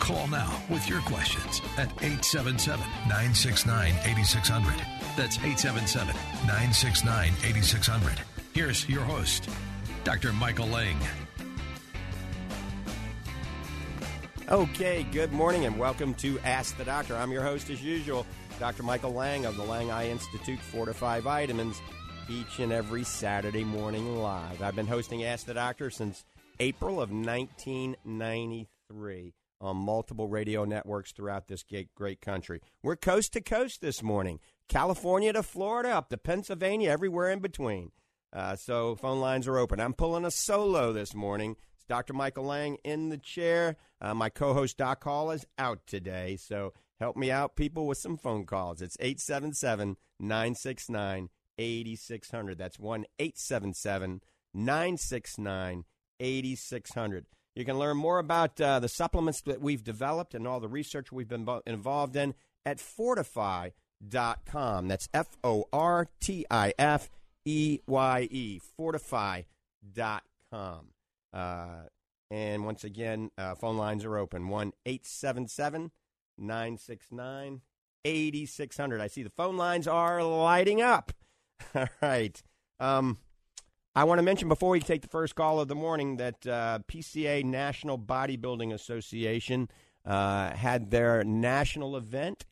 Call now with your questions at 877 969 8600. That's 877 969 8600. Here's your host, Dr. Michael Lang. Okay, good morning and welcome to Ask the Doctor. I'm your host, as usual, Dr. Michael Lang of the Lang Eye Institute Fortify Vitamins, each and every Saturday morning live. I've been hosting Ask the Doctor since April of 1993 on multiple radio networks throughout this great country. We're coast to coast this morning, California to Florida, up to Pennsylvania, everywhere in between. Uh, so phone lines are open. I'm pulling a solo this morning. It's Dr. Michael Lang in the chair. Uh, my co-host Doc Hall is out today, so help me out, people, with some phone calls. It's 877-969-8600. That's 1-877-969-8600. You can learn more about uh, the supplements that we've developed and all the research we've been involved in at fortifeye.com. That's F O R T I F E Y E, fortifeye.com. Uh, and once again, uh, phone lines are open 1 877 969 8600. I see the phone lines are lighting up. All right. Um, I want to mention before we take the first call of the morning that uh, PCA National Bodybuilding Association uh, had their national event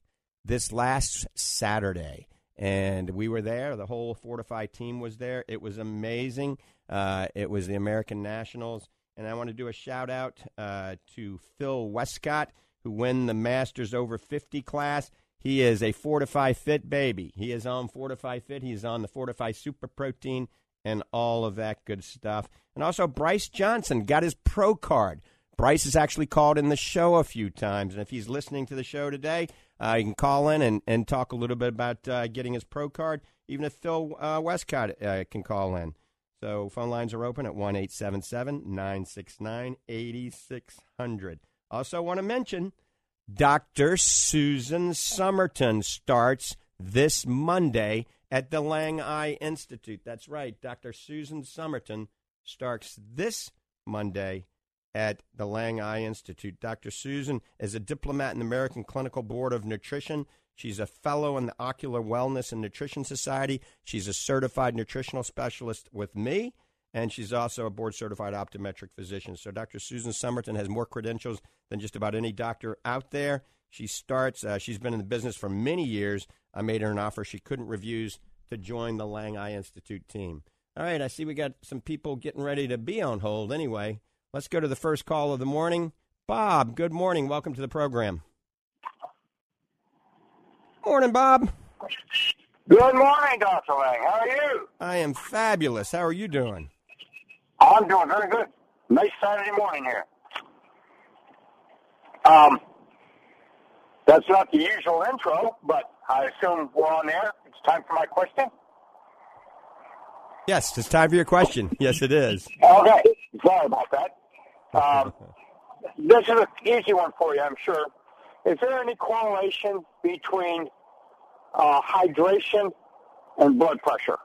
this last Saturday. And we were there. The whole Fortify team was there. It was amazing. Uh, it was the American Nationals. And I want to do a shout out uh, to Phil Westcott, who won the Masters over 50 class. He is a Fortify Fit baby. He is on Fortify Fit. He is on the Fortify Super Protein and all of that good stuff. And also, Bryce Johnson got his pro card. Bryce has actually called in the show a few times. And if he's listening to the show today, uh, you can call in and, and talk a little bit about uh, getting his pro card. Even if Phil uh, Westcott uh, can call in. So phone lines are open at 1 877 969 8600. Also, want to mention Dr. Susan Summerton starts this Monday at the Lang Eye Institute. That's right. Dr. Susan Summerton starts this Monday at the Lang Eye Institute. Dr. Susan is a diplomat in the American Clinical Board of Nutrition. She's a fellow in the Ocular Wellness and Nutrition Society. She's a certified nutritional specialist with me, and she's also a board certified optometric physician. So Dr. Susan Summerton has more credentials than just about any doctor out there. She starts, uh, she's been in the business for many years. I made her an offer she couldn't refuse to join the Lang Eye Institute team. All right, I see we got some people getting ready to be on hold anyway. Let's go to the first call of the morning. Bob, good morning. Welcome to the program. Morning, Bob. Good morning, Dr. Lang. How are you? I am fabulous. How are you doing? I'm doing very good. Nice Saturday morning here. Um, that's not the usual intro, but I assume we're on air. It's time for my question. Yes, it's time for your question. Yes, it is. Okay. Sorry about that. Um, this is an easy one for you, I'm sure. Is there any correlation between uh, hydration and blood pressure.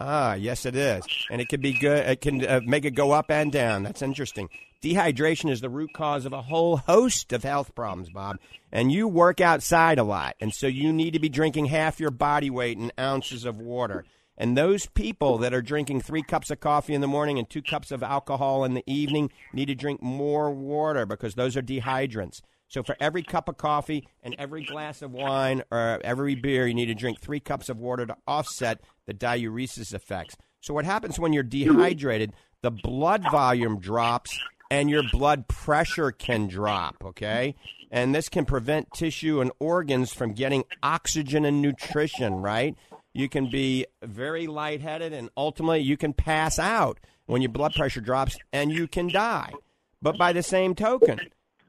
Ah, yes, it is, and it can be good. It can uh, make it go up and down. That's interesting. Dehydration is the root cause of a whole host of health problems, Bob. And you work outside a lot, and so you need to be drinking half your body weight in ounces of water. And those people that are drinking three cups of coffee in the morning and two cups of alcohol in the evening need to drink more water because those are dehydrants. So for every cup of coffee and every glass of wine or every beer, you need to drink three cups of water to offset the diuresis effects. So what happens when you're dehydrated? The blood volume drops and your blood pressure can drop, okay? And this can prevent tissue and organs from getting oxygen and nutrition, right? You can be very lightheaded and ultimately you can pass out when your blood pressure drops and you can die. But by the same token,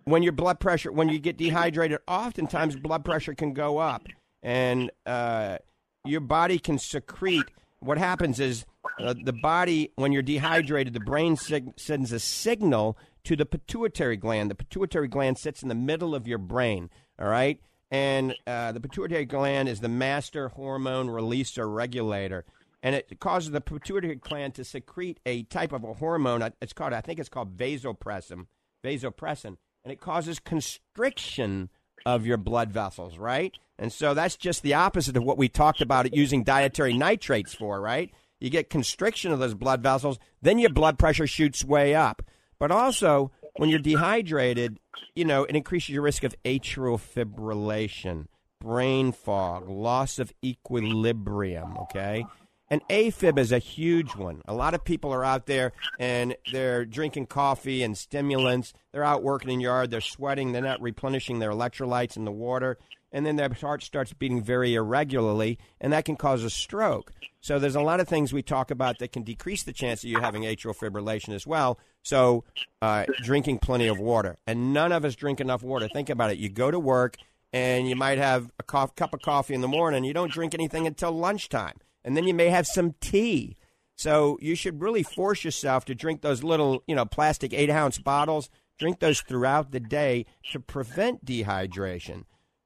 when your blood pressure, when you get dehydrated, oftentimes blood pressure can go up, and uh, your body can secrete. What happens is uh, the body, when you're dehydrated, the brain sig- sends a signal to the pituitary gland. The pituitary gland sits in the middle of your brain. All right, and uh, the pituitary gland is the master hormone releaser regulator and it causes the pituitary gland to secrete a type of a hormone. It's called, I think it's called vasopressin, vasopressin, and it causes constriction of your blood vessels, right? And so that's just the opposite of what we talked about using dietary nitrates for, right? You get constriction of those blood vessels, then your blood pressure shoots way up. But also, when you're dehydrated, you know, it increases your risk of atrial fibrillation, brain fog, loss of equilibrium, okay? And AFib is a huge one. A lot of people are out there and they're drinking coffee and stimulants. They're out working in the yard. They're sweating. They're not replenishing their electrolytes in the water. And then their heart starts beating very irregularly, and that can cause a stroke. So there's a lot of things we talk about that can decrease the chance of you having atrial fibrillation as well. So uh, drinking plenty of water. And none of us drink enough water. Think about it. You go to work and you might have a cup of coffee in the morning. You don't drink anything until lunchtime and then you may have some tea. So you should really force yourself to drink those little, you know, plastic eight ounce bottles. Drink those throughout the day to prevent dehydration.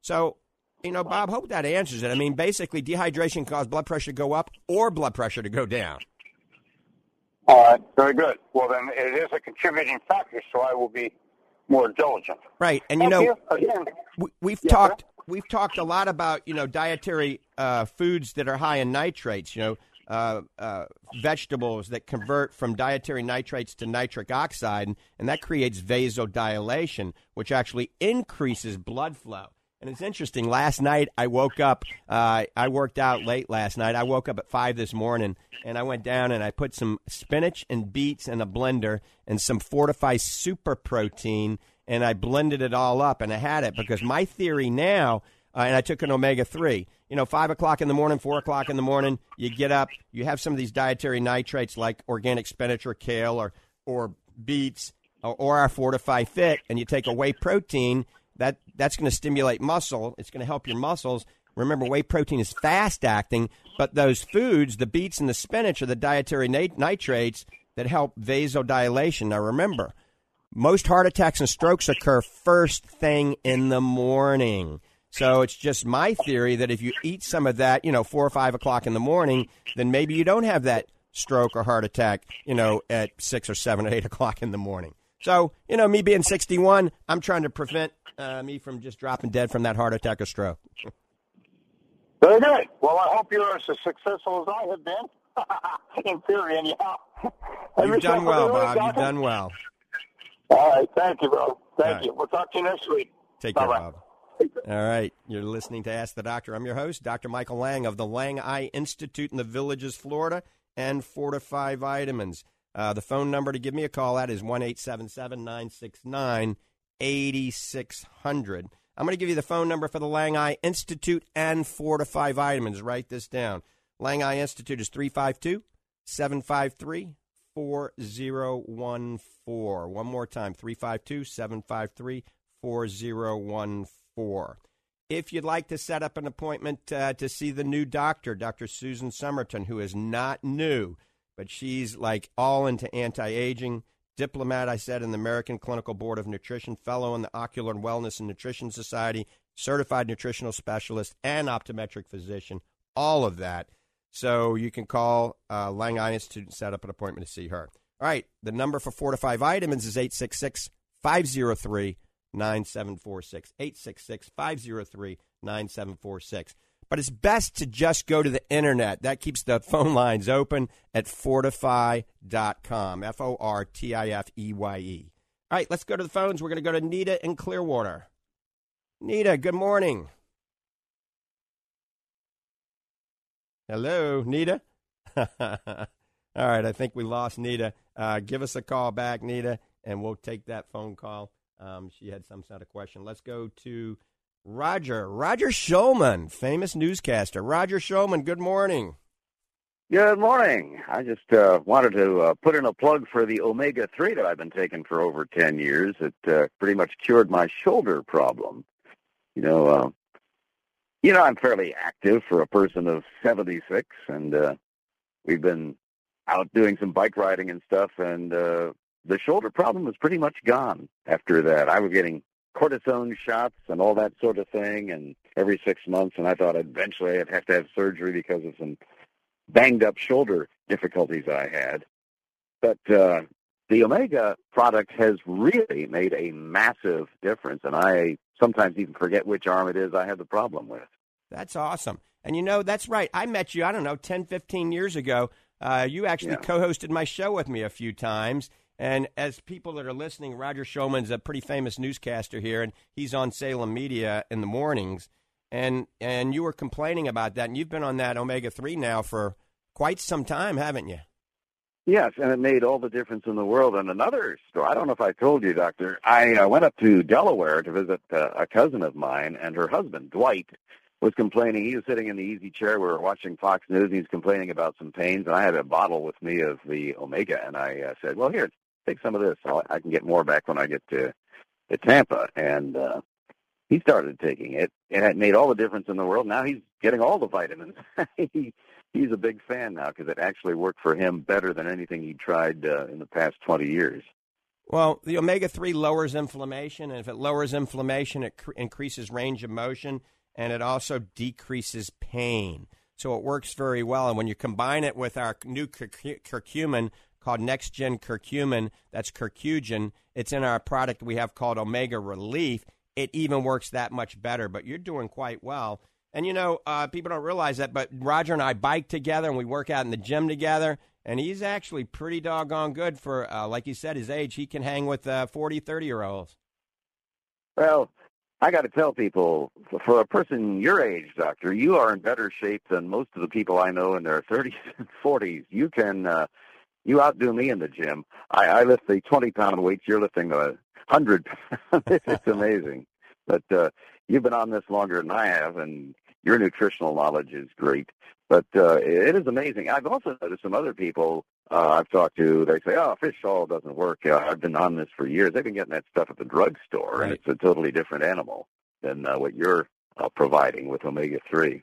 So, you know, Bob, hope that answers it. I mean, basically, dehydration causes blood pressure to go up or blood pressure to go down. All right, very good. Well, then it is a contributing factor, so I will be more diligent. Right, and you Thank know, you. Again, we, have talked we've talked a lot about you know dietary uh, foods that are high in nitrates. You know, uh, uh, vegetables that convert from dietary nitrates to nitric oxide, and, and that creates vasodilation, which actually increases blood flow. And it's interesting. Last night I woke up. Uh, I worked out late last night. I woke up at five this morning, and I went down and I put some spinach and beets in a blender and some fortified super protein and I blended it all up and I had it because my theory now, uh, and I took an omega 3. You know, 5 o'clock in the morning, 4 o'clock in the morning, you get up, you have some of these dietary nitrates like organic spinach or kale or, or beets or, or our Fortify Fit, and you take a whey protein, that, that's going to stimulate muscle. It's going to help your muscles. Remember, whey protein is fast acting, but those foods, the beets and the spinach, are the dietary nat- nitrates that help vasodilation. Now, remember, most heart attacks and strokes occur first thing in the morning. So it's just my theory that if you eat some of that, you know, four or five o'clock in the morning, then maybe you don't have that stroke or heart attack, you know, at six or seven or eight o'clock in the morning. So, you know, me being 61, I'm trying to prevent uh, me from just dropping dead from that heart attack or stroke. Very good. Well, I hope you're as successful as I have been. in theory, anyhow. You've done well, Bob. You've done well. All right. Thank you, bro. Thank you. We'll talk to you next week. Take Bye-bye. care, Bob. All right. You're listening to Ask the Doctor. I'm your host, Dr. Michael Lang of the Lang Eye Institute in the Villages, Florida, and Fortify Vitamins. Uh, the phone number to give me a call at is 1 969 8600. I'm going to give you the phone number for the Lang Eye Institute and Fortify Vitamins. Write this down. Lang Eye Institute is 352 753 4014. One more time 352 753 4014. If you'd like to set up an appointment uh, to see the new doctor, Dr. Susan Summerton, who is not new, but she's like all into anti aging, diplomat, I said, in the American Clinical Board of Nutrition, fellow in the Ocular and Wellness and Nutrition Society, certified nutritional specialist, and optometric physician, all of that. So you can call uh, Lang Eye Institute and set up an appointment to see her. All right, the number for Fortify Vitamins is 866 503 9746. 866 503 9746. But it's best to just go to the internet. That keeps the phone lines open at fortifeye.com. F O R T I F E Y E. All right, let's go to the phones. We're going to go to Nita in Clearwater. Nita, good morning. Hello, Nita. All right, I think we lost Nita. Uh, give us a call back, Nita, and we'll take that phone call. Um, she had some sort of question. Let's go to Roger. Roger Showman, famous newscaster. Roger Showman, good morning. Good morning. I just uh, wanted to uh, put in a plug for the omega three that I've been taking for over ten years. It uh, pretty much cured my shoulder problem. You know, uh, you know, I'm fairly active for a person of seventy six, and uh, we've been out doing some bike riding and stuff, and uh, the shoulder problem was pretty much gone after that. I was getting cortisone shots and all that sort of thing, and every six months, and I thought eventually I'd have to have surgery because of some banged up shoulder difficulties I had. But uh, the Omega product has really made a massive difference, and I sometimes even forget which arm it is I have the problem with. That's awesome. And you know, that's right. I met you, I don't know, 10, 15 years ago. Uh, you actually Yeah. co hosted my show with me a few times. And as people that are listening, Roger Shulman's a pretty famous newscaster here, and he's on Salem Media in the mornings. And and you were complaining about that, and you've been on that omega three now for quite some time, haven't you? Yes, and it made all the difference in the world. And another story, I don't know if I told you, Doctor, I uh, went up to Delaware to visit uh, a cousin of mine, and her husband, Dwight, was complaining. He was sitting in the easy chair. We were watching Fox News, and he was complaining about some pains. And I had a bottle with me of the Omega, and I uh, said, well, here, take some of this. I'll, I can get more back when I get to, to Tampa. And uh, he started taking it, and it made all the difference in the world. Now he's getting all the vitamins. he, he's a big fan now because it actually worked for him better than anything he tried uh, in the past 20 years. Well, the omega 3 lowers inflammation, and if it lowers inflammation, it cr- increases range of motion, and it also decreases pain. So it works very well. And when you combine it with our new curcu- curcumin called Next Gen Curcumin, that's curcugen, it's in our product we have called Omega Relief. It even works that much better, but you're doing quite well. And you know, uh, people don't realize that, but Roger and I bike together and we work out in the gym together. And he's actually pretty doggone good for, uh, like you said, his age. He can hang with uh, 40, 30 year olds. Well, I got to tell people, for- for a person your age, doctor, you are in better shape than most of the people I know in their 30s and 40s. You can, uh, you outdo me in the gym. I, I lift the 20 pound weights. You're lifting a 100 it's amazing. But uh, you've been on this longer than I have, and your nutritional knowledge is great. But uh, it is amazing. I've also noticed some other people uh, I've talked to, they say, oh, fish oil doesn't work. Uh, I've been on this for years. They've been getting that stuff at the drugstore, and it's a totally different animal than uh, what you're uh, providing with omega-3.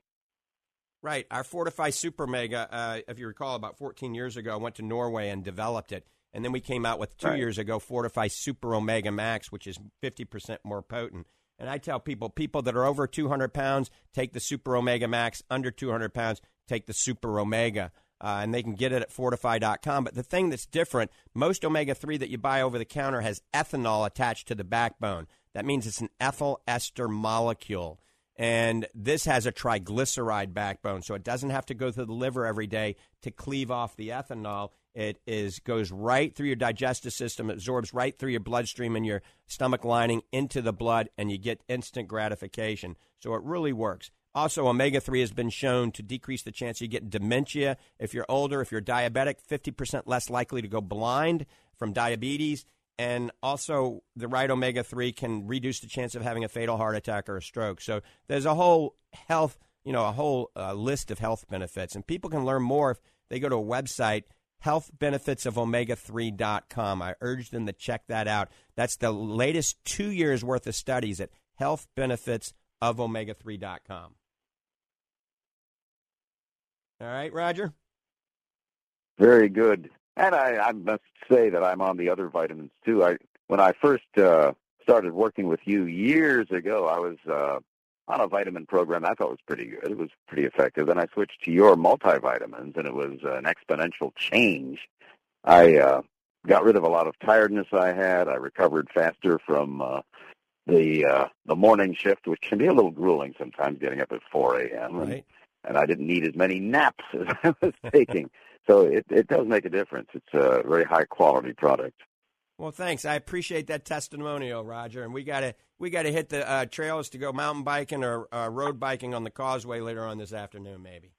Right. Our Fortify Super Omega, uh, if you recall, about 14 years ago, I went to Norway and developed it. And then we came out with two Right. years ago Fortify Super Omega Max, which is 50% more potent. And I tell people, people that are over 200 pounds, take the Super Omega Max. Under 200 pounds, take the Super Omega. Uh, and they can get it at fortifeye.com. But the thing that's different, most omega 3 that you buy over the counter has ethanol attached to the backbone. That means it's an ethyl ester molecule. And this has a triglyceride backbone, so it doesn't have to go through the liver every day to cleave off the ethanol. It is goes right through your digestive system, absorbs right through your bloodstream and your stomach lining into the blood, and you get instant gratification. So it really works. Also, omega 3 has been shown to decrease the chance you get dementia. If you're older, if you're diabetic, 50% less likely to go blind from diabetes. And also, the right omega 3 can reduce the chance of having a fatal heart attack or a stroke. So there's a whole health, you know, a whole uh, list of health benefits. And people can learn more if they go to a website, healthbenefitsofomega3.com. I urge them to check that out. That's the latest two years worth of studies at healthbenefitsofomega3.com. All right, Roger? Very good. And I, I must say that I'm on the other vitamins too. I when I first uh, started working with you years ago, I was uh, on a vitamin program I thought was pretty good. It was pretty effective. Then I switched to your multivitamins, and it was an exponential change. I uh, got rid of a lot of tiredness I had. I recovered faster from uh, the uh, the morning shift, which can be a little grueling sometimes, getting up at 4 a.m. And Right. and I didn't need as many naps as I was taking. So it, it does make a difference. It's a very high quality product. Well, thanks. I appreciate that testimonial, Roger. And we got to we we got to hit the uh, trails to go mountain biking or uh, road biking on the causeway later on this afternoon, maybe.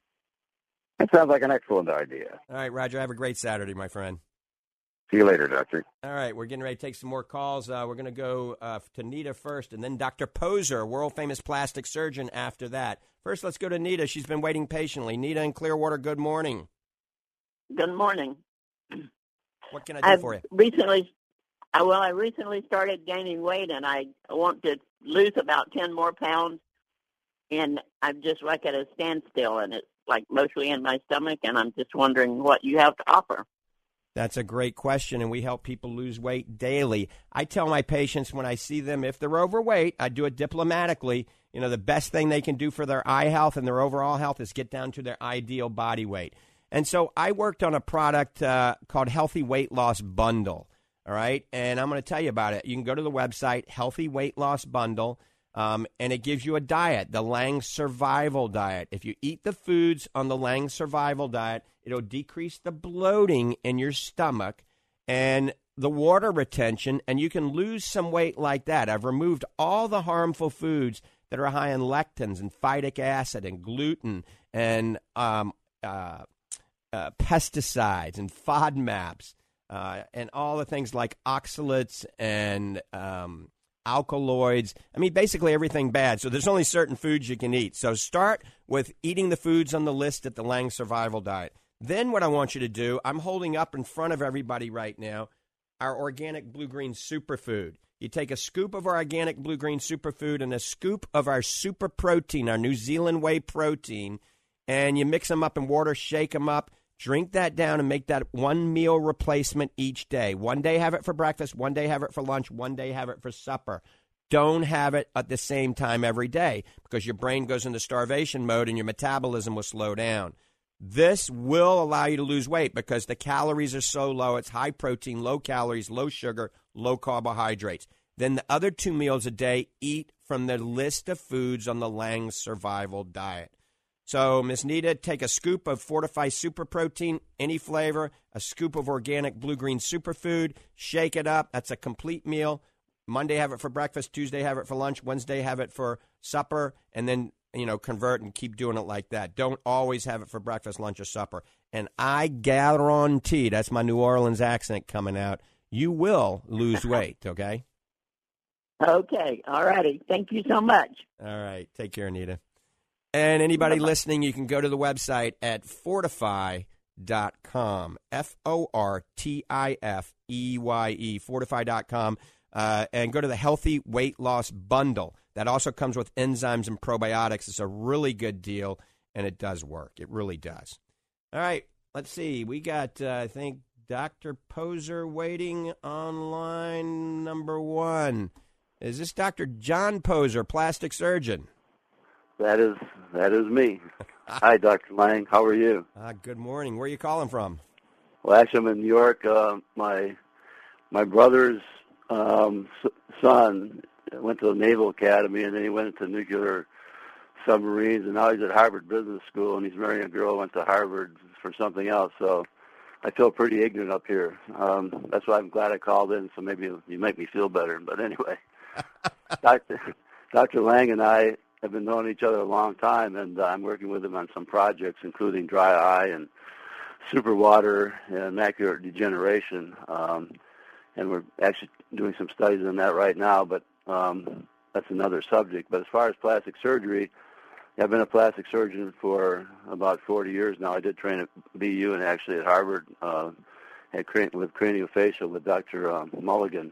That sounds like an excellent idea. All right, Roger. Have a great Saturday, my friend. See you later, Doctor. All right, we're getting ready to take some more calls. Uh, we're going to go uh, to Nita first, and then Dr. Poser, world famous plastic surgeon, after that. First, let's go to Nita. She's been waiting patiently. Nita in Clearwater, good morning. Good morning. What can I do I've for you? recently, uh, well, I recently started gaining weight, and I want to lose about ten more pounds. And I'm just like at a standstill, and it's like mostly in my stomach, and I'm just wondering what you have to offer. That's a great question, and we help people lose weight daily. I tell my patients when I see them, if they're overweight, I do it diplomatically. You know, the best thing they can do for their eye health and their overall health is get down to their ideal body weight. And so I worked on a product uh, called Healthy Weight Loss Bundle. All right. And I'm going to tell you about it. You can go to the website, Healthy Weight Loss Bundle, um, and it gives you a diet, the Lang Survival Diet. If you eat the foods on the Lang Survival Diet, it'll decrease the bloating in your stomach and the water retention, and you can lose some weight like that. I've removed all the harmful foods that are high in lectins and phytic acid and gluten and um, uh, uh, pesticides and FODMAPs uh, and all the things like oxalates and um, alkaloids. I mean, basically everything bad. So there's only certain foods you can eat. So start with eating the foods on the list at the Lang Survival Diet. Then what I want you to do, I'm holding up in front of everybody right now our organic blue green superfood. You take a scoop of our organic blue green superfood and a scoop of our super protein, our New Zealand whey protein, and you mix them up in water, shake them up, drink that down, and make that one meal replacement each day. One day have it for breakfast, one day have it for lunch, one day have it for supper. Don't have it at the same time every day because your brain goes into starvation mode and your metabolism will slow down. This will allow you to lose weight because the calories are so low. It's high protein, low calories, low sugar, low carbohydrates. Then the other two meals a day, eat from the list of foods on the Lang survival diet. So, Miss Nita, take a scoop of Fortify Super Protein, any flavor, a scoop of organic blue green superfood, shake it up. That's a complete meal. Monday, have it for breakfast. Tuesday, have it for lunch. Wednesday, have it for supper. And then you know, convert and keep doing it like that. Don't always have it for breakfast, lunch, or supper. And I guarantee that's my New Orleans accent coming out. You will lose weight, okay? Okay, all righty. Thank you so much. All right. Take care, Anita. And anybody listening, you can go to the website at fortifeye.com. F O R T I F E Y E, fortifeye.com. Uh, and go to the Healthy Weight Loss Bundle. That also comes with enzymes and probiotics. It's a really good deal, and it does work. It really does. All right, let's see. We got, uh, I think, Dr. Poser waiting on line number one. Is this Dr. John Poser, plastic surgeon? That is that is me. Hi, Dr. Lang. How are you? Uh, good morning. Where are you calling from? Well, actually, I'm in New York. Uh, my my brother's um, son went to the Naval Academy, and then he went into nuclear submarines, and now he's at Harvard Business School, and he's marrying a girl who went to Harvard for something else. So I feel pretty ignorant up here. Um, that's why I'm glad I called in, so maybe you make me feel better. But anyway, Dr. Dr. Lang and I have been knowing each other a long time, and uh, I'm working with him on some projects, including dry eye and super water and macular degeneration. Um, and we're actually doing some studies on that right now, but um, that's another subject. But as far as plastic surgery, I've been a plastic surgeon for about 40 years now. I did train at BU and actually at Harvard uh, at, with craniofacial with Dr. Um, Mulliken.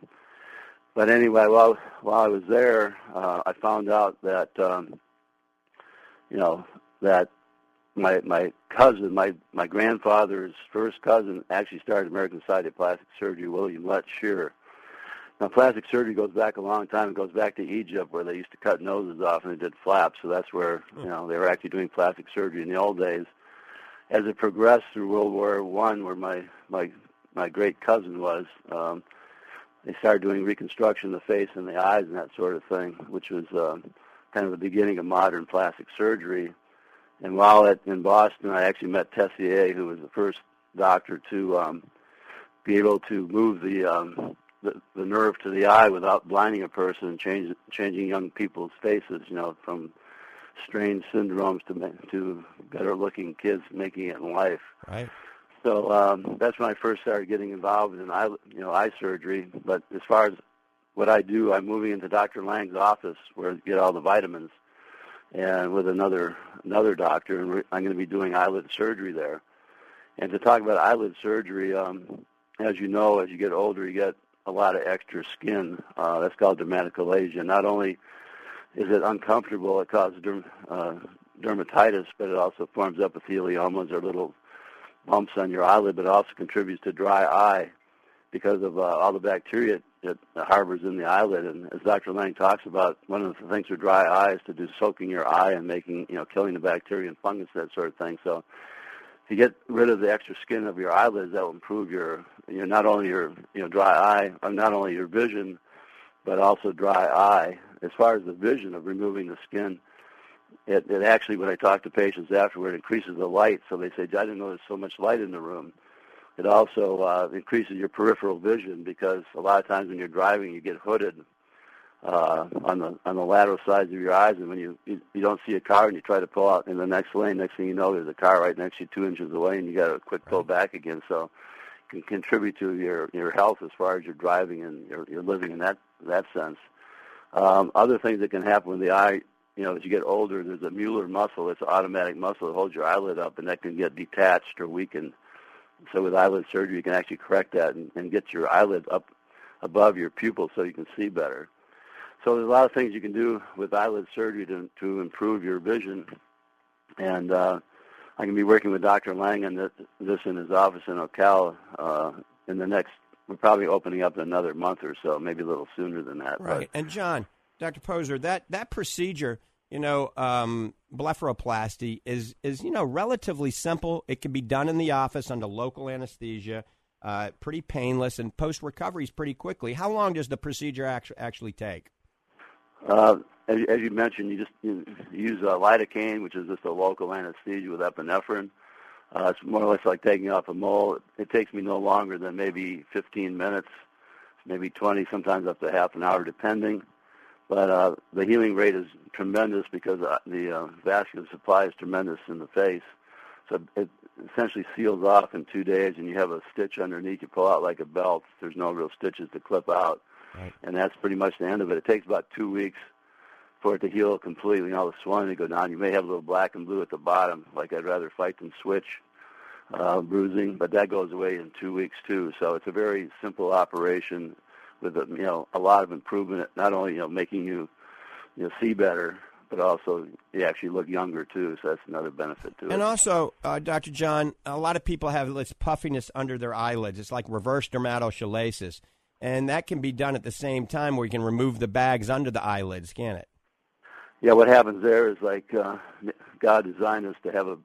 But anyway, while while I was there, uh, I found out that um, you know that my my cousin, my my grandfather's first cousin, actually started American Society of Plastic Surgery, William Lett Shearer. Now, plastic surgery goes back a long time. It goes back to Egypt, where they used to cut noses off and they did flaps. So that's where you know they were actually doing plastic surgery in the old days. As it progressed through World War One, where my my my great cousin was, um, they started doing reconstruction of the face and the eyes and that sort of thing, which was um, kind of the beginning of modern plastic surgery. And while at, in Boston, I actually met Tessier, who was the first doctor to um, be able to move the um, the, the nerve to the eye without blinding a person and change, changing young people's faces. You know, from strange syndromes to to better looking kids making it in life. Right. So um, that's when I first started getting involved in eye, you know, eye surgery. But as far as what I do, I'm moving into Dr. Lang's office where I get all the vitamins, and with another another doctor, and I'm going to be doing eyelid surgery there. And to talk about eyelid surgery, um, as you know, as you get older, you get a lot of extra skin. Uh, that's called dermatochalasis. Not only is it uncomfortable, it causes derm, uh, dermatitis, but it also forms epitheliomas or little bumps on your eyelid, but also contributes to dry eye because of uh, all the bacteria it harbors in the eyelid. And as Dr. Lang talks about, one of the things for dry eye is to do soaking your eye and making, you know, killing the bacteria and fungus, that sort of thing. So to get rid of the extra skin of your eyelids, that will improve your, you know, not only your, you know, dry eye, or not only your vision, but also dry eye. As far as the vision of removing the skin, it, it actually, when I talk to patients afterward, increases the light. So they say, I didn't know there's so much light in the room. It also uh, increases your peripheral vision because a lot of times when you're driving, you get hooded uh, on the on the lateral sides of your eyes, and when you, you you don't see a car and you try to pull out in the next lane, next thing you know, there's a car right next to you, two inches away, and you got to quick pull back again. So, it can contribute to your your health as far as your driving and your your living in that that sense. Um, other things that can happen with the eye, you know, as you get older, there's a Mueller muscle. It's an automatic muscle that holds your eyelid up, and that can get detached or weakened. So with eyelid surgery, you can actually correct that and, and get your eyelid up above your pupil so you can see better. So there's a lot of things you can do with eyelid surgery to to improve your vision, and uh, I can be working with Dr. Lang on this, this in his office in Ocala uh, in the next. We're probably opening up in another month or so, maybe a little sooner than that. Right. But, and John, Dr. Poser, that that procedure, you know, um, blepharoplasty is is you know relatively simple. It can be done in the office under local anesthesia. Uh, pretty painless and post recovery is pretty quickly. How long does the procedure actually take? Uh, as, as you mentioned, you just you use uh, lidocaine, which is just a local anesthesia with epinephrine. Uh, it's more or less like taking off a mole. It takes me no longer than maybe 15 minutes, maybe 20, sometimes up to half an hour, depending. But uh, the healing rate is tremendous because uh, the uh, vascular supply is tremendous in the face. So it essentially seals off in two days, and you have a stitch underneath. You pull out like a belt. There's no real stitches to clip out Right. and that's pretty much the end of it. It takes about two weeks for it to heal completely and all the swelling to go down. You may have a little black and blue at the bottom, like I'd rather fight than switch uh, bruising, but that goes away in two weeks too. So it's a very simple operation with a, you know a lot of improvement. Not only you know making you you know see better, but also you actually look younger too. So that's another benefit to it. And also, uh, Dr. John, a lot of people have this puffiness under their eyelids. It's like reverse dermatochalasis. And that can be done at the same time where you can remove the bags under the eyelids, can it? Yeah, what happens there is like uh, God designed us to have a,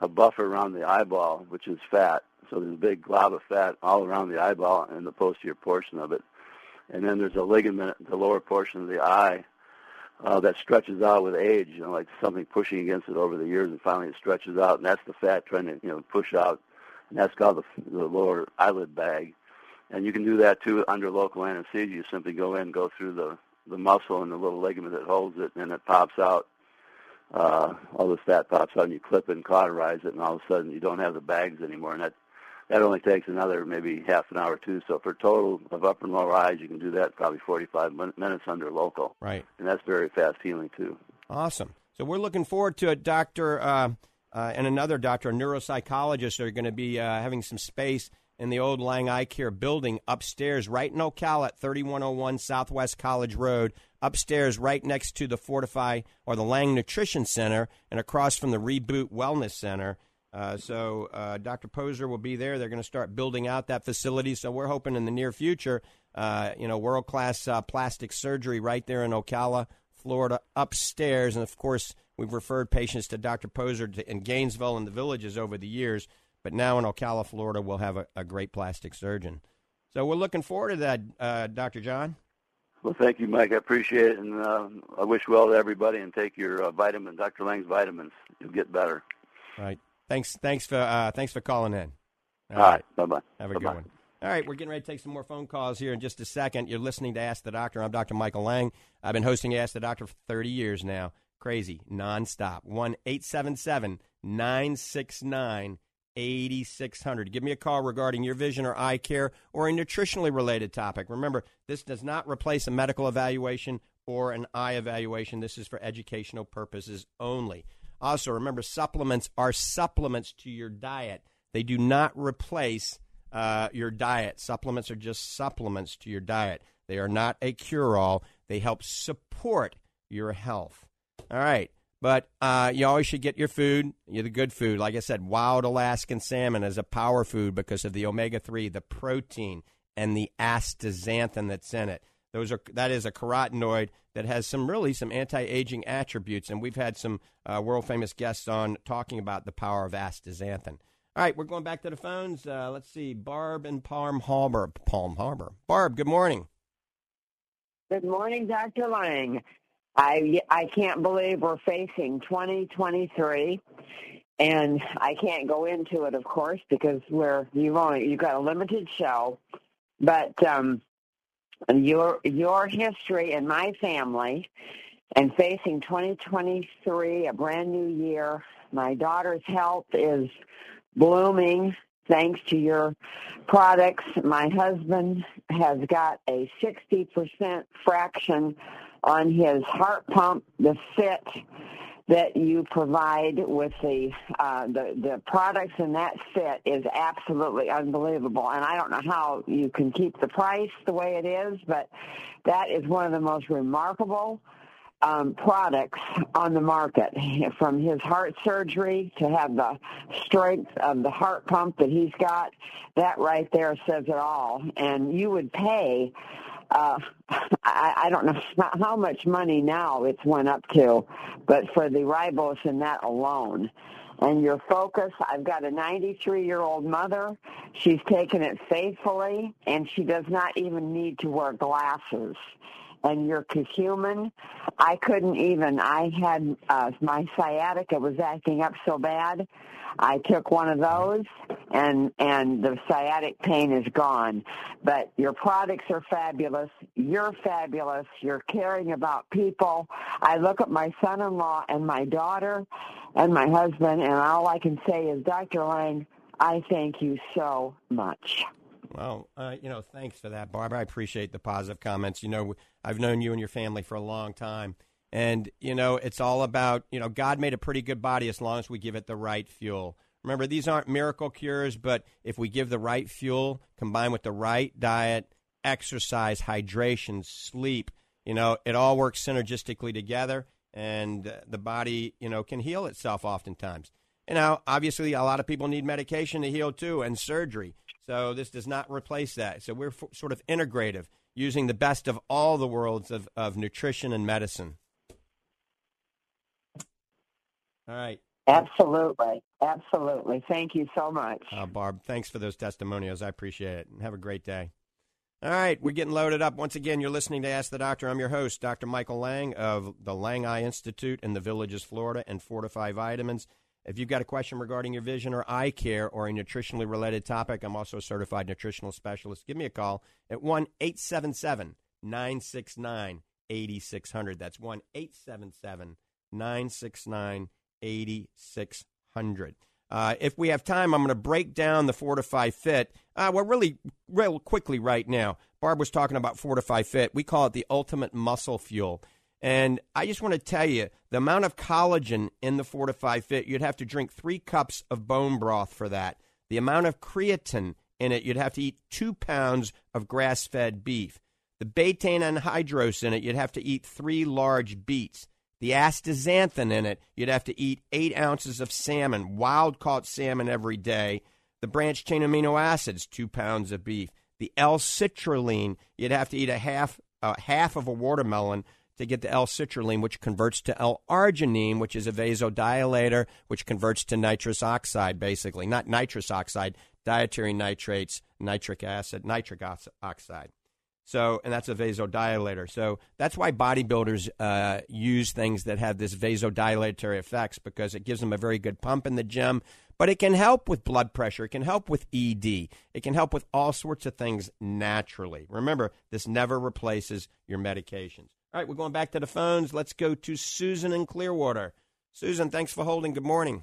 a buffer around the eyeball, which is fat. So there's a big glob of fat all around the eyeball and the posterior portion of it. And then there's a ligament, at the lower portion of the eye, uh, that stretches out with age, you know, like something pushing against it over the years, and finally it stretches out, and that's the fat trying to, you know, push out, and that's called the, the lower eyelid bag. And you can do that too under local anesthesia. You simply go in, go through the the muscle and the little ligament that holds it, and it pops out. Uh, all this fat pops out, and you clip and cauterize it, and all of a sudden you don't have the bags anymore. And that that only takes another maybe half an hour or two. So for total of upper and lower eyes, you can do that probably 45 min- minutes under local, Right. and that's very fast healing too. Awesome. So we're looking forward to a doctor uh, uh, and another doctor, a neuropsychologist, are going to be uh, having some space in the old Lang Eye Care building upstairs, right in Ocala at 3101 Southwest College Road, upstairs, right next to the Fortify or the Lang Nutrition Center, and across from the Reboot Wellness Center. Uh, so uh, Dr. Poser will be there. They're going to start building out that facility. So we're hoping in the near future, uh, you know, world class uh, plastic surgery right there in Ocala, Florida, upstairs. And of course, we've referred patients to Dr. Poser to, in Gainesville and the villages over the years. But now in Ocala, Florida, we'll have a, a great plastic surgeon. So we're looking forward to that, uh, Dr. John. Well, thank you, Mike. I appreciate it, and uh, I wish well to everybody. And take your uh, vitamin, Dr. Lang's vitamins. You'll get better. All right. Thanks. Thanks for uh, thanks for calling in. All right. Bye bye. Have a Bye-bye. good one. All right, we're getting ready to take some more phone calls here in just a second. You're listening to Ask the Doctor. I'm Dr. Michael Lang. I've been hosting Ask the Doctor for 30 years now. Crazy, nonstop. 1 877 969 8600. Give me a call regarding your vision or eye care or a nutritionally related topic. Remember, this does not replace a medical evaluation or an eye evaluation. This is for educational purposes only. Also, remember, supplements are supplements to your diet, they do not replace uh, your diet. Supplements are just supplements to your diet. They are not a cure all, they help support your health. All right. But uh, you always should get your food, you the good food. Like I said, wild Alaskan salmon is a power food because of the omega three, the protein, and the astaxanthin that's in it. Those are that is a carotenoid that has some really some anti-aging attributes, and we've had some uh, world famous guests on talking about the power of astaxanthin. All right, we're going back to the phones. Uh, let's see, Barb and Palm Harbor. Palm Harbor. Barb, good morning. Good morning, Dr. Lang. I I can't believe we're facing 2023, and I can't go into it, of course, because we're you've only you've got a limited show, but um, your your history and my family, and facing 2023, a brand new year. My daughter's health is blooming thanks to your products. My husband has got a 60% fraction on his heart pump, the fit that you provide with the uh, the the products in that fit is absolutely unbelievable. And I don't know how you can keep the price the way it is, but that is one of the most remarkable um, products on the market. From his heart surgery to have the strength of the heart pump that he's got, that right there says it all. And you would pay uh, I, I don't know how much money now it's went up to, but for the ribose and that alone. And your focus, I've got a 93 year old mother. She's taken it faithfully, and she does not even need to wear glasses and your curcumin. I couldn't even. I had uh, my sciatica was acting up so bad. I took one of those, and and the sciatic pain is gone. But your products are fabulous. You're fabulous. You're caring about people. I look at my son-in-law and my daughter, and my husband, and all I can say is, Dr. Lang, I thank you so much. Well, uh, you know, thanks for that, Barbara. I appreciate the positive comments. You know, I've known you and your family for a long time. And, you know, it's all about, you know, God made a pretty good body as long as we give it the right fuel. Remember, these aren't miracle cures, but if we give the right fuel combined with the right diet, exercise, hydration, sleep, you know, it all works synergistically together and the body, you know, can heal itself oftentimes. You know, obviously, a lot of people need medication to heal too and surgery. So this does not replace that. So we're f- sort of integrative, using the best of all the worlds of, of nutrition and medicine. All right. Absolutely. Absolutely. Thank you so much. Uh, Barb, thanks for those testimonials. I appreciate it. And Have a great day. All right, we're getting loaded up. Once again, you're listening to Ask the Doctor. I'm your host, Dr. Michael Lang of the Lang Eye Institute in the Villages, Florida, and Fortify Vitamins. If you've got a question regarding your vision or eye care or a nutritionally related topic, I'm also a certified nutritional specialist. Give me a call at 1 877 969 8600. That's 1 877 969 8600. Uh, if we have time, I'm going to break down the Fortify Fit. Uh, well, really, real quickly right now. Barb was talking about Fortify Fit. We call it the ultimate muscle fuel. And I just want to tell you the amount of collagen in the Fortify Fit, you'd have to drink three cups of bone broth for that. The amount of creatine in it, you'd have to eat two pounds of grass fed beef. The betaine anhydrous in it, you'd have to eat three large beets. The astaxanthin in it, you'd have to eat eight ounces of salmon, wild caught salmon every day. The branched chain amino acids, two pounds of beef. The L-citrulline, you'd have to eat a half, uh, half of a watermelon to get the L-citrulline, which converts to L-arginine, which is a vasodilator, which converts to nitrous oxide, basically. Not nitrous oxide, dietary nitrates, nitric acid, nitric oxide. So, and that's a vasodilator. So that's why bodybuilders uh, use things that have this vasodilatory effects because it gives them a very good pump in the gym. But it can help with blood pressure. It can help with ED. It can help with all sorts of things naturally. Remember, this never replaces your medications. All right, we're going back to the phones. Let's go to Susan in Clearwater. Susan, thanks for holding. Good morning.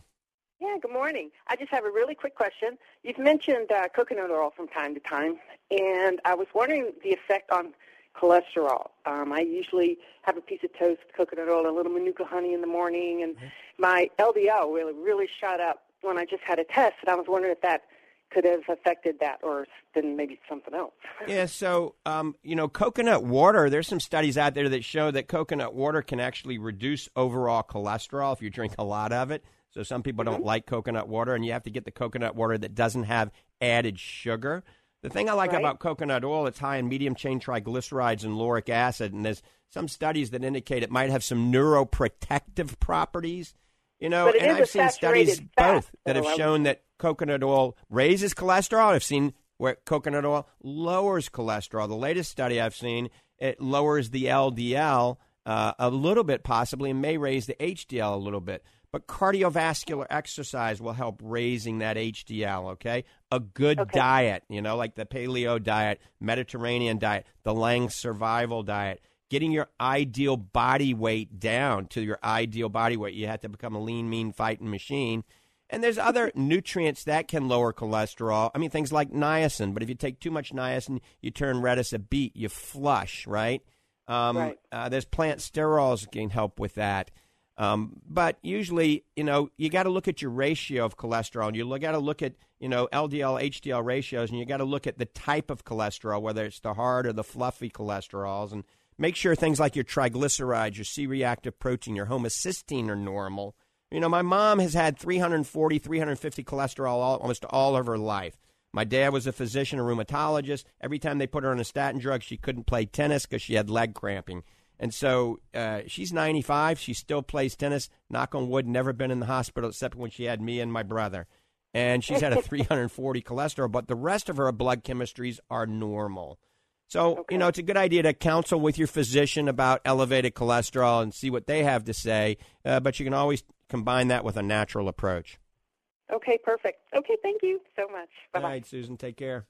Yeah, good morning. I just have a really quick question. You've mentioned uh, coconut oil from time to time, and I was wondering the effect on cholesterol. Um, I usually have a piece of toast, coconut oil, a little manuka honey in the morning, and mm-hmm. my LDL really, really shot up when I just had a test, and I was wondering if that could have affected that or then maybe something else. yeah, so, um, you know, coconut water, there's some studies out there that show that coconut water can actually reduce overall cholesterol if you drink a lot of it. So some people mm-hmm. don't like coconut water, and you have to get the coconut water that doesn't have added sugar. The thing I like right. about coconut oil, it's high in medium chain triglycerides and lauric acid, and there's some studies that indicate it might have some neuroprotective properties. You know, and I've seen studies both that have shown that coconut oil raises cholesterol. I've seen where coconut oil lowers cholesterol. The latest study I've seen, it lowers the LDL uh, a little bit, possibly, and may raise the HDL a little bit. But cardiovascular exercise will help raising that HDL, okay? A good okay. diet, you know, like the paleo diet, Mediterranean diet, the Lang survival diet, getting your ideal body weight down to your ideal body weight. You have to become a lean, mean fighting machine. And there's other nutrients that can lower cholesterol. I mean, things like niacin. But if you take too much niacin, you turn red as a beet. You flush, right? Um, right. Uh, there's plant sterols can help with that. Um, but usually, you know, you got to look at your ratio of cholesterol. And you got to look at, you know, LDL, HDL ratios, and you got to look at the type of cholesterol, whether it's the hard or the fluffy cholesterols, and make sure things like your triglycerides, your C-reactive protein, your homocysteine are normal. You know, my mom has had 340, 350 cholesterol all, almost all of her life. My dad was a physician, a rheumatologist. Every time they put her on a statin drug, she couldn't play tennis because she had leg cramping. And so uh, she's 95. She still plays tennis. Knock on wood, never been in the hospital except when she had me and my brother. And she's had a 340 cholesterol, but the rest of her blood chemistries are normal. So, okay. you know, it's a good idea to counsel with your physician about elevated cholesterol and see what they have to say. Uh, but you can always combine that with a natural approach. Okay, perfect. Okay, thank you so much. Bye-bye. All right, Susan, take care.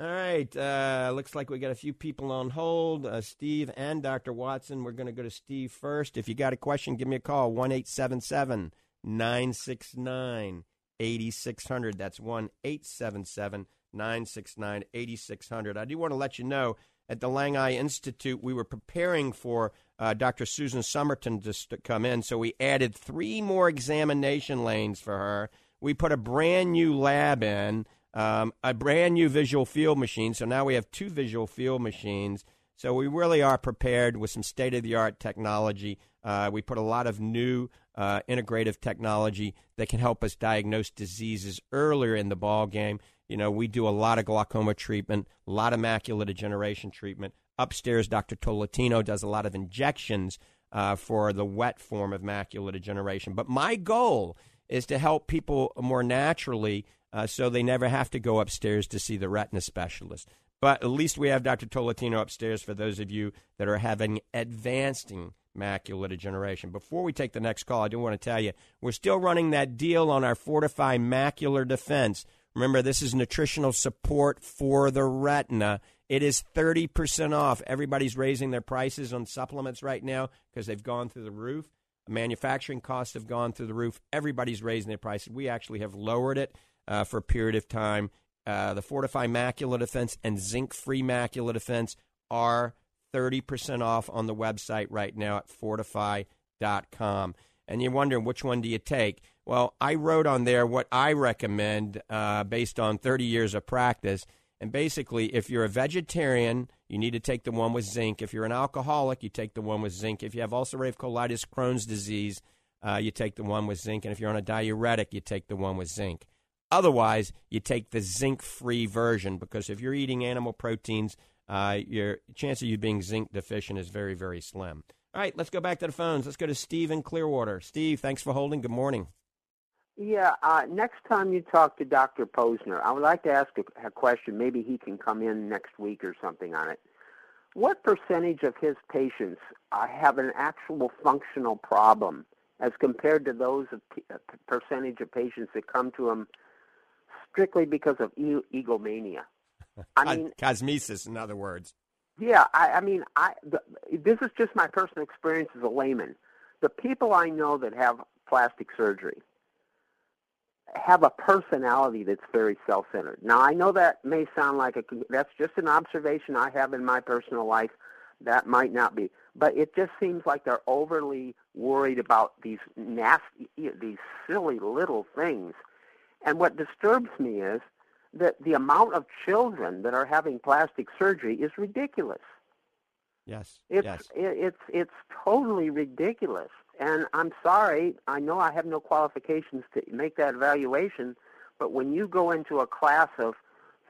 All right. Uh, looks like we got a few people on hold. Uh, Steve and Dr. Watson. We're going to go to Steve first. If you got a question, give me a call. 1 877 969 8600. That's 1 877 969 8600. I do want to let you know at the Lang Eye Institute, we were preparing for uh, Dr. Susan Summerton to, to come in, so we added three more examination lanes for her. We put a brand new lab in um, a brand new visual field machine. So now we have two visual field machines. So we really are prepared with some state of the art technology. Uh, we put a lot of new uh, integrative technology that can help us diagnose diseases earlier in the ball game. You know, we do a lot of glaucoma treatment, a lot of macular degeneration treatment. Upstairs, Dr. Tolatino does a lot of injections uh, for the wet form of macular degeneration. But my goal is to help people more naturally uh, so they never have to go upstairs to see the retina specialist. But at least we have Dr. Tolatino upstairs for those of you that are having advancing macular degeneration. Before we take the next call, I do want to tell you we're still running that deal on our FortifEYE Macular Defense. Remember, this is nutritional support for the retina. It is 30% off. Everybody's raising their prices on supplements right now because they've gone through the roof. Manufacturing costs have gone through the roof. Everybody's raising their prices. We actually have lowered it uh, for a period of time. Uh, the FortifEYE Macula Defense and Zinc Free Macula Defense are 30% off on the website right now at fortifeye.com. And you're wondering which one do you take? Well, I wrote on there what I recommend uh, based on 30 years of practice. And basically, if you're a vegetarian, you need to take the one with zinc. If you're an alcoholic, you take the one with zinc. If you have ulcerative colitis, Crohn's disease, uh, you take the one with zinc. And if you're on a diuretic, you take the one with zinc. Otherwise, you take the zinc free version because if you're eating animal proteins, uh, your chance of you being zinc deficient is very, very slim. All right, let's go back to the phones. Let's go to Steve in Clearwater. Steve, thanks for holding. Good morning. Yeah, uh, next time you talk to Dr. Posner, I would like to ask a, a question. Maybe he can come in next week or something on it. what percentage of his patients uh, have an actual functional problem as compared to those of p- uh, percentage of patients that come to him strictly because of e- egomania? I mean, cosmesis, in other words. Yeah, I, I mean, I the, this is just my personal experience as a layman. The people I know that have plastic surgery have a personality that's very self-centered. Now, I know that may sound like a that's just an observation I have in my personal life. That might not be, but it just seems like they're overly worried about these nasty, these silly little things. And what disturbs me is that the amount of children that are having plastic surgery is ridiculous. Yes. It's yes. it, it's it's totally ridiculous. And I'm sorry, I know I have no qualifications to make that evaluation, but when you go into a class of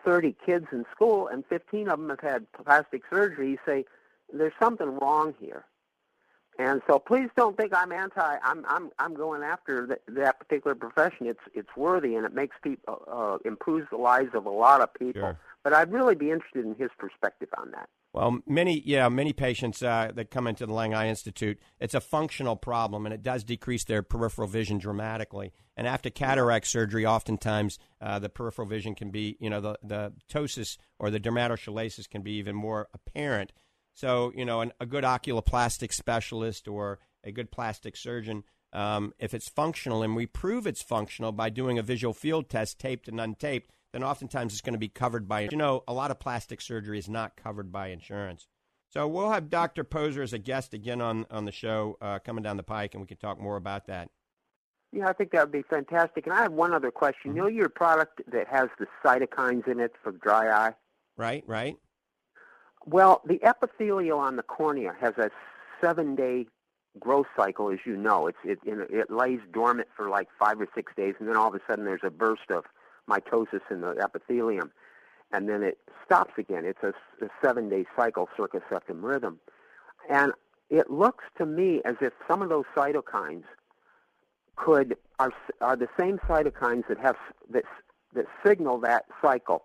30 kids in school and 15 of them have had plastic surgery, you say there's something wrong here. And so please don't think I'm anti. I'm I'm I'm going after the, that particular profession. It's it's worthy and it makes people uh, improves the lives of a lot of people. Sure. But I'd really be interested in his perspective on that. Well, many yeah, many patients uh, that come into the Lang Eye Institute, it's a functional problem, and it does decrease their peripheral vision dramatically. And after cataract surgery, oftentimes uh, the peripheral vision can be, you know, the the ptosis or the dermatochalasis can be even more apparent. So, you know, an, a good oculoplastic specialist or a good plastic surgeon, um, if it's functional, and we prove it's functional by doing a visual field test, taped and untaped, then oftentimes it's going to be covered by, you know, a lot of plastic surgery is not covered by insurance. So we'll have Dr. Poser as a guest again on, on the show uh, coming down the pike, and we can talk more about that. Yeah, I think that would be fantastic. And I have one other question. Mm-hmm. You know your product that has the cytokines in it for dry eye? Right, right. Well, the epithelial on the cornea has a seven-day growth cycle, as you know. It's it it lays dormant for like five or six days, and then all of a sudden there's a burst of mitosis in the epithelium, and then it stops again. It's a, a seven-day cycle, circaseptan rhythm, and it looks to me as if some of those cytokines could are are the same cytokines that have that that signal that cycle.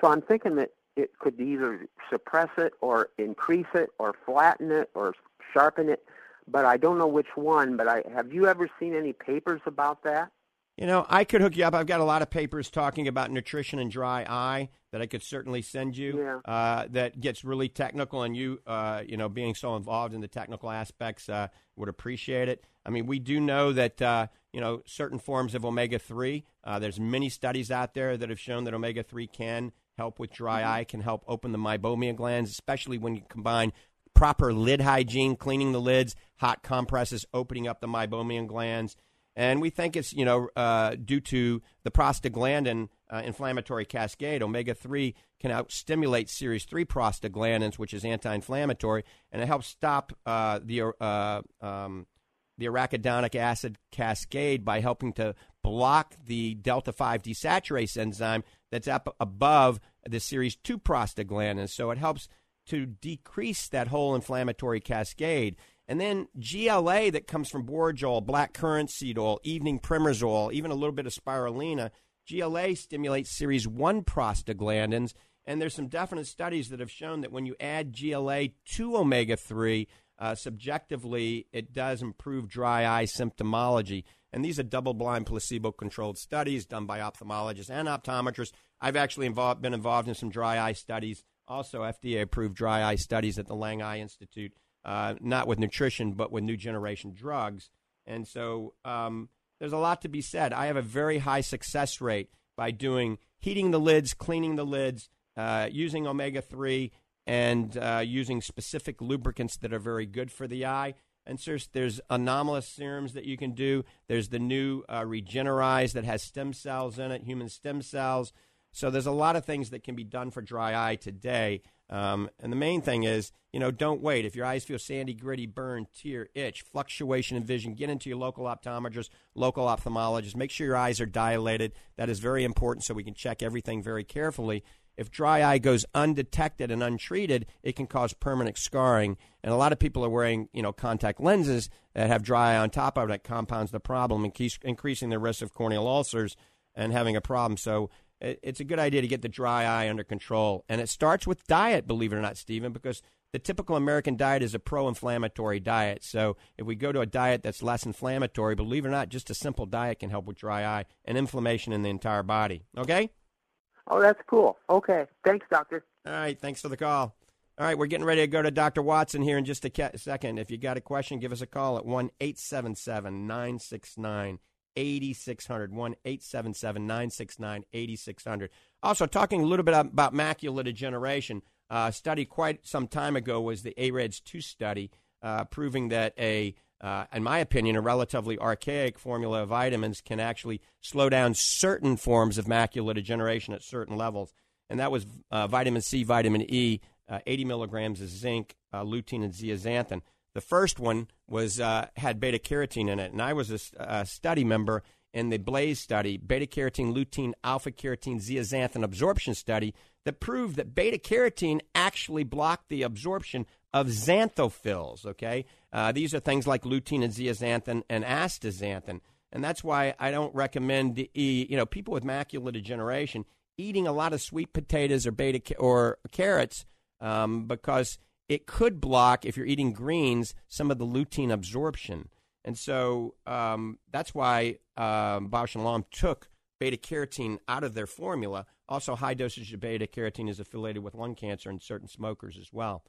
So I'm thinking that it could either suppress it or increase it or flatten it or sharpen it, but I don't know which one. But I have you ever seen any papers about that? You know, I could hook you up. I've got a lot of papers talking about nutrition and dry eye that I could certainly send you. Yeah. Uh, that gets really technical, and you, uh, you know, being so involved in the technical aspects, uh, would appreciate it. I mean, we do know that uh, you know certain forms of omega three. Uh, there's many studies out there that have shown that omega three can help with dry eye, can help open the meibomian glands, especially when you combine proper lid hygiene, cleaning the lids, hot compresses, opening up the meibomian glands. And we think it's you know uh, due to the prostaglandin uh, inflammatory cascade. Omega three can out stimulate series three prostaglandins, which is anti-inflammatory, and it helps stop uh, the uh, um, the arachidonic acid cascade by helping to block the delta five desaturase enzyme that's up above the series two prostaglandins. So it helps to decrease that whole inflammatory cascade. And then GLA that comes from borage black currant seed oil, evening primrose oil, even a little bit of spirulina. GLA stimulates series 1 prostaglandins. And there's some definite studies that have shown that when you add GLA to omega 3, uh, subjectively, it does improve dry eye symptomology. And these are double blind, placebo controlled studies done by ophthalmologists and optometrists. I've actually involved, been involved in some dry eye studies, also FDA approved dry eye studies at the Lang Eye Institute uh, not with nutrition, but with new generation drugs. And so um, there's a lot to be said. I have a very high success rate by doing heating the lids, cleaning the lids, uh, using omega 3, and uh, using specific lubricants that are very good for the eye. And there's, there's autologous serums that you can do. There's the new uh, Regener-Eyes that has stem cells in it, human stem cells. So there's a lot of things that can be done for dry eye today. Um, and the main thing is, you know, don't wait. If your eyes feel sandy, gritty, burn, tear, itch, fluctuation in vision, get into your local optometrist, local ophthalmologist. Make sure your eyes are dilated. That is very important so we can check everything very carefully. If dry eye goes undetected and untreated, it can cause permanent scarring. And a lot of people are wearing, you know, contact lenses that have dry eye on top of it. That compounds the problem and keeps increasing the risk of corneal ulcers and having a problem. So it's a good idea to get the dry eye under control. And it starts with diet, believe it or not, Stephen, because the typical American diet is a pro inflammatory diet. So if we go to a diet that's less inflammatory, believe it or not, just a simple diet can help with dry eye and inflammation in the entire body. Okay? Oh, that's cool. Okay. Thanks, doctor. All right. Thanks for the call. All right, we're getting ready to go to Dr. Watson here in just a second. If you got a question, give us a call at 1 877 969 8600. 1 877 969 8600. Also, talking a little bit about macular degeneration, uh, study quite some time ago was the AREDS 2 study, uh, proving that a uh, in my opinion, a relatively archaic formula of vitamins can actually slow down certain forms of macular degeneration at certain levels. And that was uh, vitamin C, vitamin E, uh, 80 milligrams of zinc, uh, lutein, and zeaxanthin. The first one was uh, had beta carotene in it, and I was a, a, study member in the Blaze study, beta carotene, lutein, alpha carotene, zeaxanthin absorption study that proved that beta carotene actually blocked the absorption of xanthophylls. Okay, uh, these are things like lutein and zeaxanthin and astaxanthin, and that's why I don't recommend you know people with macular degeneration eating a lot of sweet potatoes or beta or carrots um, because it could block, if you're eating greens, some of the lutein absorption. And so um, that's why um, Bausch and Lomb took beta carotene out of their formula. Also, high dosage of beta carotene is affiliated with lung cancer in certain smokers as well.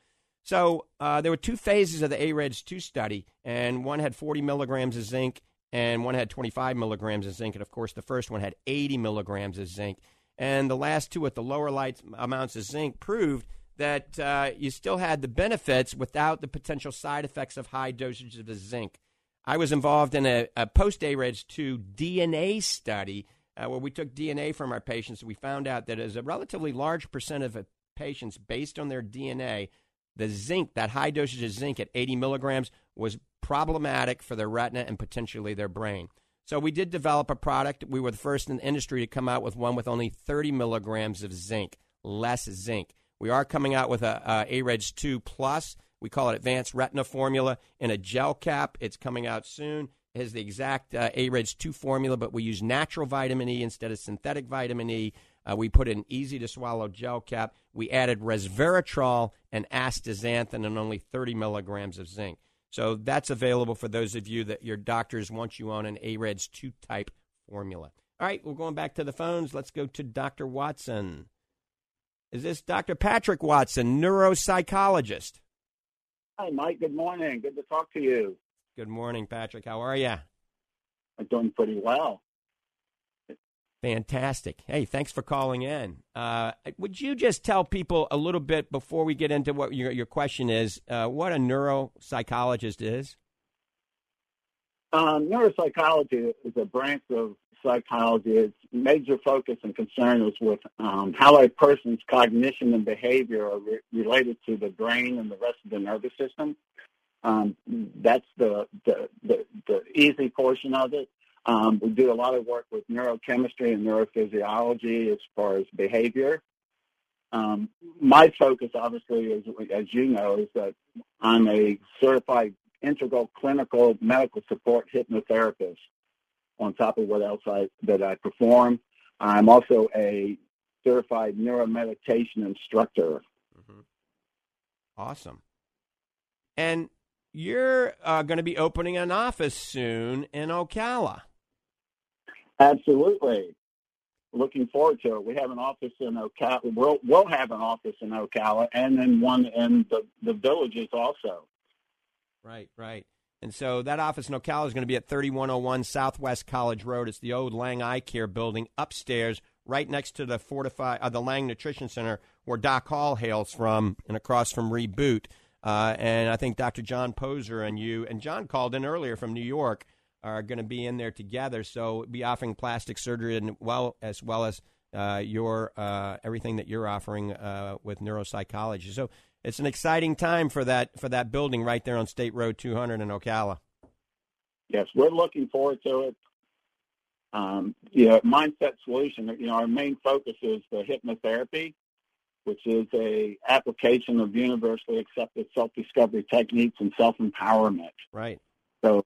So uh, there were two phases of the AREDS 2 study, and one had 40 milligrams of zinc, and one had 25 milligrams of zinc. And of course, the first one had 80 milligrams of zinc. And the last two, with the lower light amounts of zinc, proved that uh, you still had the benefits without the potential side effects of high dosages of the zinc. I was involved in a, a post AREDS 2 DNA study uh, where we took DNA from our patients. And we found out that as a relatively large percent of patients, based on their DNA, the zinc, that high dosage of zinc at 80 milligrams, was problematic for their retina and potentially their brain. So we did develop a product. We were the first in the industry to come out with one with only 30 milligrams of zinc, less zinc. We are coming out with a, a AREDS 2 Plus. We call it Advanced Retina Formula in a gel cap. It's coming out soon. It has the exact uh, AREDS 2 formula, but we use natural vitamin E instead of synthetic vitamin E. Uh, we put an easy to swallow gel cap. We added resveratrol and astaxanthin and only 30 milligrams of zinc. So that's available for those of you that your doctors want you on an AREDS 2 type formula. All right, we're going back to the phones. Let's go to Dr. Watson. Is this Dr. Patrick Watson, neuropsychologist? Hi, Mike. Good morning. Good to talk to you. Good morning, Patrick. How are you? I'm doing pretty well. Fantastic. Hey, thanks for calling in. Uh, would you just tell people a little bit before we get into what your, your question is, uh, what a neuropsychologist is? Um, neuropsychology is a branch of psychology, its major focus and concern is with um, how a person's cognition and behavior are re- related to the brain and the rest of the nervous system. Um, that's the, the, the, the, easy portion of it. Um, we do a lot of work with neurochemistry and neurophysiology as far as behavior. Um, my focus, obviously, is, as you know, is that I'm a certified integral clinical medical support hypnotherapist on top of what else I that I perform. I'm also a certified neuromeditation instructor. Mm-hmm. Awesome. And you're uh, going to be opening an office soon in Ocala. Absolutely. Looking forward to it. We have an office in Ocala. We'll, we'll have an office in Ocala and then one in the, the villages also. Right, right. And so that office in Ocala is going to be at 3101 Southwest College Road. It's the old Lang Eye Care building upstairs, right next to the FortifEYE, uh, the Lang Nutrition Center, where Doc Hall hails from, and across from Reboot. Uh, and I think Dr. John Poser and you, and John called in earlier from New York, are going to be in there together. So be offering plastic surgery and well as well as uh, your uh, everything that you're offering uh, with neuropsychology. So it's an exciting time for that for that building right there on State Road 200 in Ocala. Yes, we're looking forward to it. Um, you know, Mindset Solution. You know, our main focus is the hypnotherapy, which is a application of universally accepted self-discovery techniques and self-empowerment. Right. So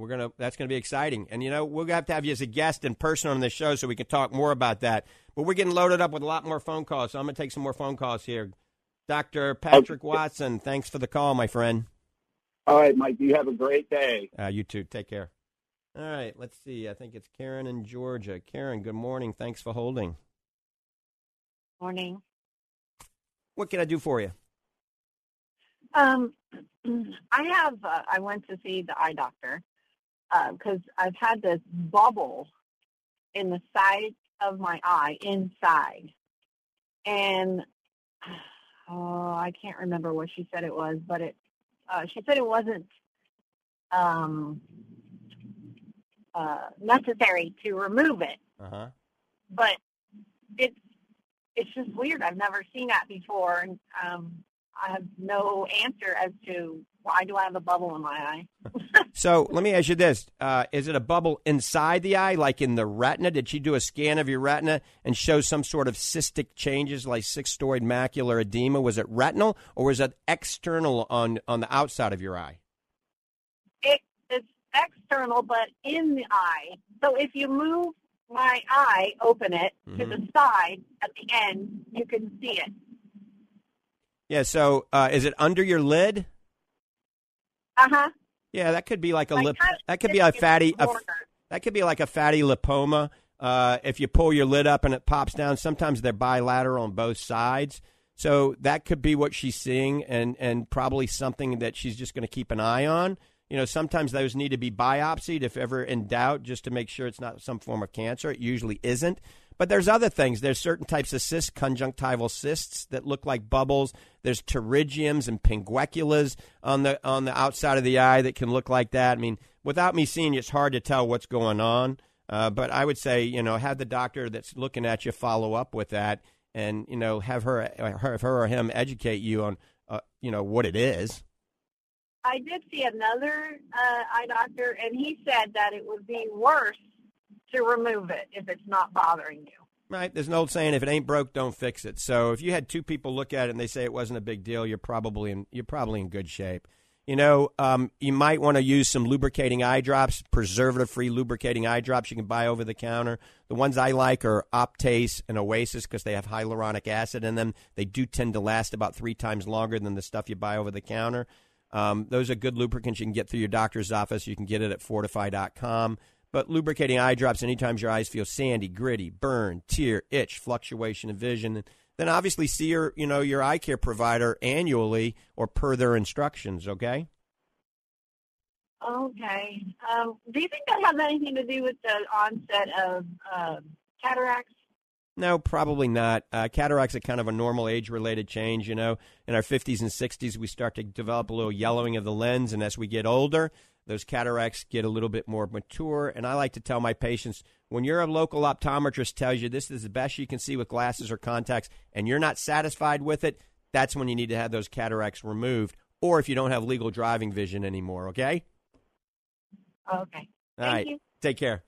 we're gonna that's gonna be exciting, and you know we'll have to have you as a guest in person on the show so we can talk more about that. But we're getting loaded up with a lot more phone calls, so I'm gonna take some more phone calls here. Dr. Patrick Watson, thanks for the call, my friend. All right, Mike. You have a great day. Uh, you too. Take care. All right, let's see. I think it's Karen in Georgia. Karen, good morning. Thanks for holding. Morning. What can I do for you? Um, I have. Uh, I went to see the eye doctor because I've had this bubble in the side of my eye inside, and oh, I can't remember what she said it was, but it. Uh, she said it wasn't um, uh, necessary to remove it, Uh huh. but it's it's just weird. I've never seen that before, and um, I have no answer as to why do I have a bubble in my eye. So let me ask you this: uh, Is it a bubble inside the eye, like in the retina? Did she do a scan of your retina and show some sort of cystic changes, like cystoid macular edema? Was it retinal, or was it external on on the outside of your eye? It it's external, but in the eye. So if you move my eye, open it to the side at the end, you can see it. Yeah. So uh, is it under your lid? Uh huh. Yeah, that could be like a Like lip. That could be a fatty. A, that could be like a fatty lipoma. Uh, if you pull your lid up and it pops down, sometimes they're bilateral on both sides. So that could be what she's seeing, and and probably something that she's just going to keep an eye on. You know, sometimes those need to be biopsied if ever in doubt, just to make sure it's not some form of cancer. It usually isn't. But there's other things. There's certain types of cysts, conjunctival cysts that look like bubbles. There's pterygiums and pingueculas on the on the outside of the eye that can look like that. I mean, without me seeing it's hard to tell what's going on. Uh, but I would say, you know, have the doctor that's looking at you follow up with that, and you know, have her have her or him educate you on, uh, you know, what it is. I did see another uh, eye doctor, and he said that it would be worse to remove it if it's not bothering you. Right. There's an old saying: if it ain't broke, don't fix it. So if you had two people look at it and they say it wasn't a big deal, you're probably in you're probably in good shape. You know, um, you might want to use some lubricating eye drops, preservative-free lubricating eye drops you can buy over the counter. The ones I like are Optase and Oasis because they have hyaluronic acid in them. They do tend to last about three times longer than the stuff you buy over the counter. Um, those are good lubricants you can get through your doctor's office. You can get it at fortifeye.com. But lubricating eye drops anytime your eyes feel sandy, gritty, burn, tear, itch, fluctuation of vision. Then obviously see your, you know, your eye care provider annually or per their instructions, okay? Okay. Um, do you think that has anything to do with the onset of uh, cataracts? No, probably not. Uh, cataracts are kind of a normal age-related change. You know, in our 50s and 60s, we start to develop a little yellowing of the lens, and as we get older, those cataracts get a little bit more mature. And I like to tell my patients, when your local optometrist tells you this is the best you can see with glasses or contacts, and you're not satisfied with it, that's when you need to have those cataracts removed, or if you don't have legal driving vision anymore. Okay. Okay. All right. you. Take care.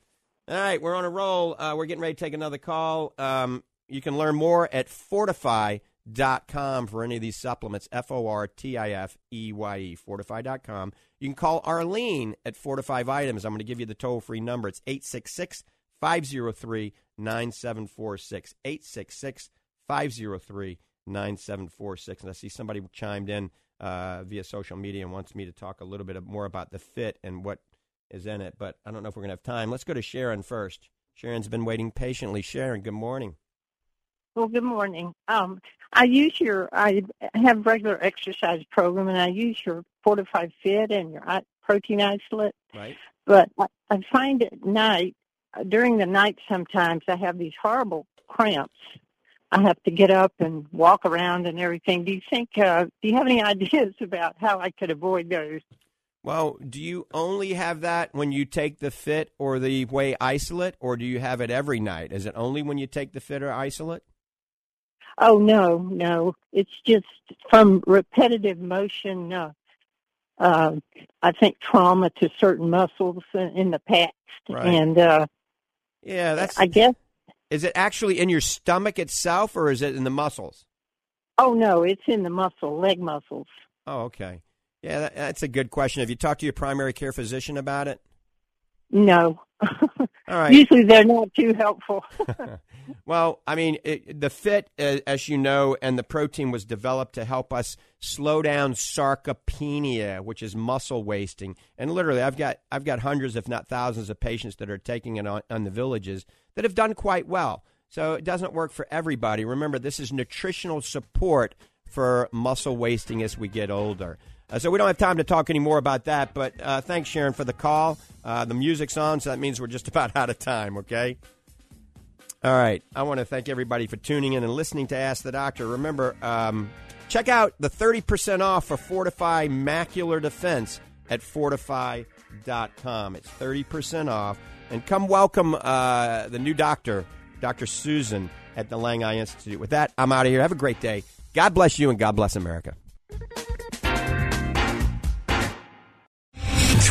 All right, we're on a roll. Uh, we're getting ready to take another call. Um, you can learn more at fortifeye.com for any of these supplements. F O R T I F E Y E, fortifeye.com. You can call Arlene at Fortify Items. I'm going to give you the toll free number. It's 866 503 9746. 866 503 9746. And I see somebody chimed in uh, via social media and wants me to talk a little bit more about the fit and what is in it, but I don't know if we're going to have time. Let's go to Sharon first. Sharon's been waiting patiently. Sharon, good morning. Well, good morning. Um, I use your, I have regular exercise program, and I use your Fortified Fit and your i- protein isolate. Right. But I, I find at night, uh, during the night, sometimes I have these horrible cramps. I have to get up and walk around and everything. Do you think? Uh, do you have any ideas about how I could avoid those? Well, do you only have that when you take the fit or the whey isolate, or do you have it every night? Is it only when you take the fit or isolate? Oh no, no. It's just from repetitive motion. Uh, uh, I think trauma to certain muscles in, the past, Right. and uh, Yeah, that's. I guess. Is it actually in your stomach itself, or is it in the muscles? Oh no, it's in the muscle, leg muscles. Oh, okay. Yeah, that, that's a good question. Have you talked to your primary care physician about it? No. All right. Usually they're not too helpful. well, I mean, it, the fit, as you know, and the protein was developed to help us slow down sarcopenia, which is muscle wasting. And literally, I've got I've got hundreds, if not thousands, of patients that are taking it on, on the villages that have done quite well. So it doesn't work for everybody. Remember, this is nutritional support for muscle wasting as we get older. Uh, so we don't have time to talk any more about that. But uh, thanks, Sharon, for the call. Uh, the music's on, so that means we're just about out of time. Okay. All right. I want to thank everybody for tuning in and listening to Ask the Doctor. Remember, um, check out the 30% off for FortifEYE Macular Defense at fortifeye.com. It's 30% off. And come welcome uh, the new doctor, Dr. Susan, at the Lang Eye Institute. With that, I'm out of here. Have a great day. God bless you and God bless America.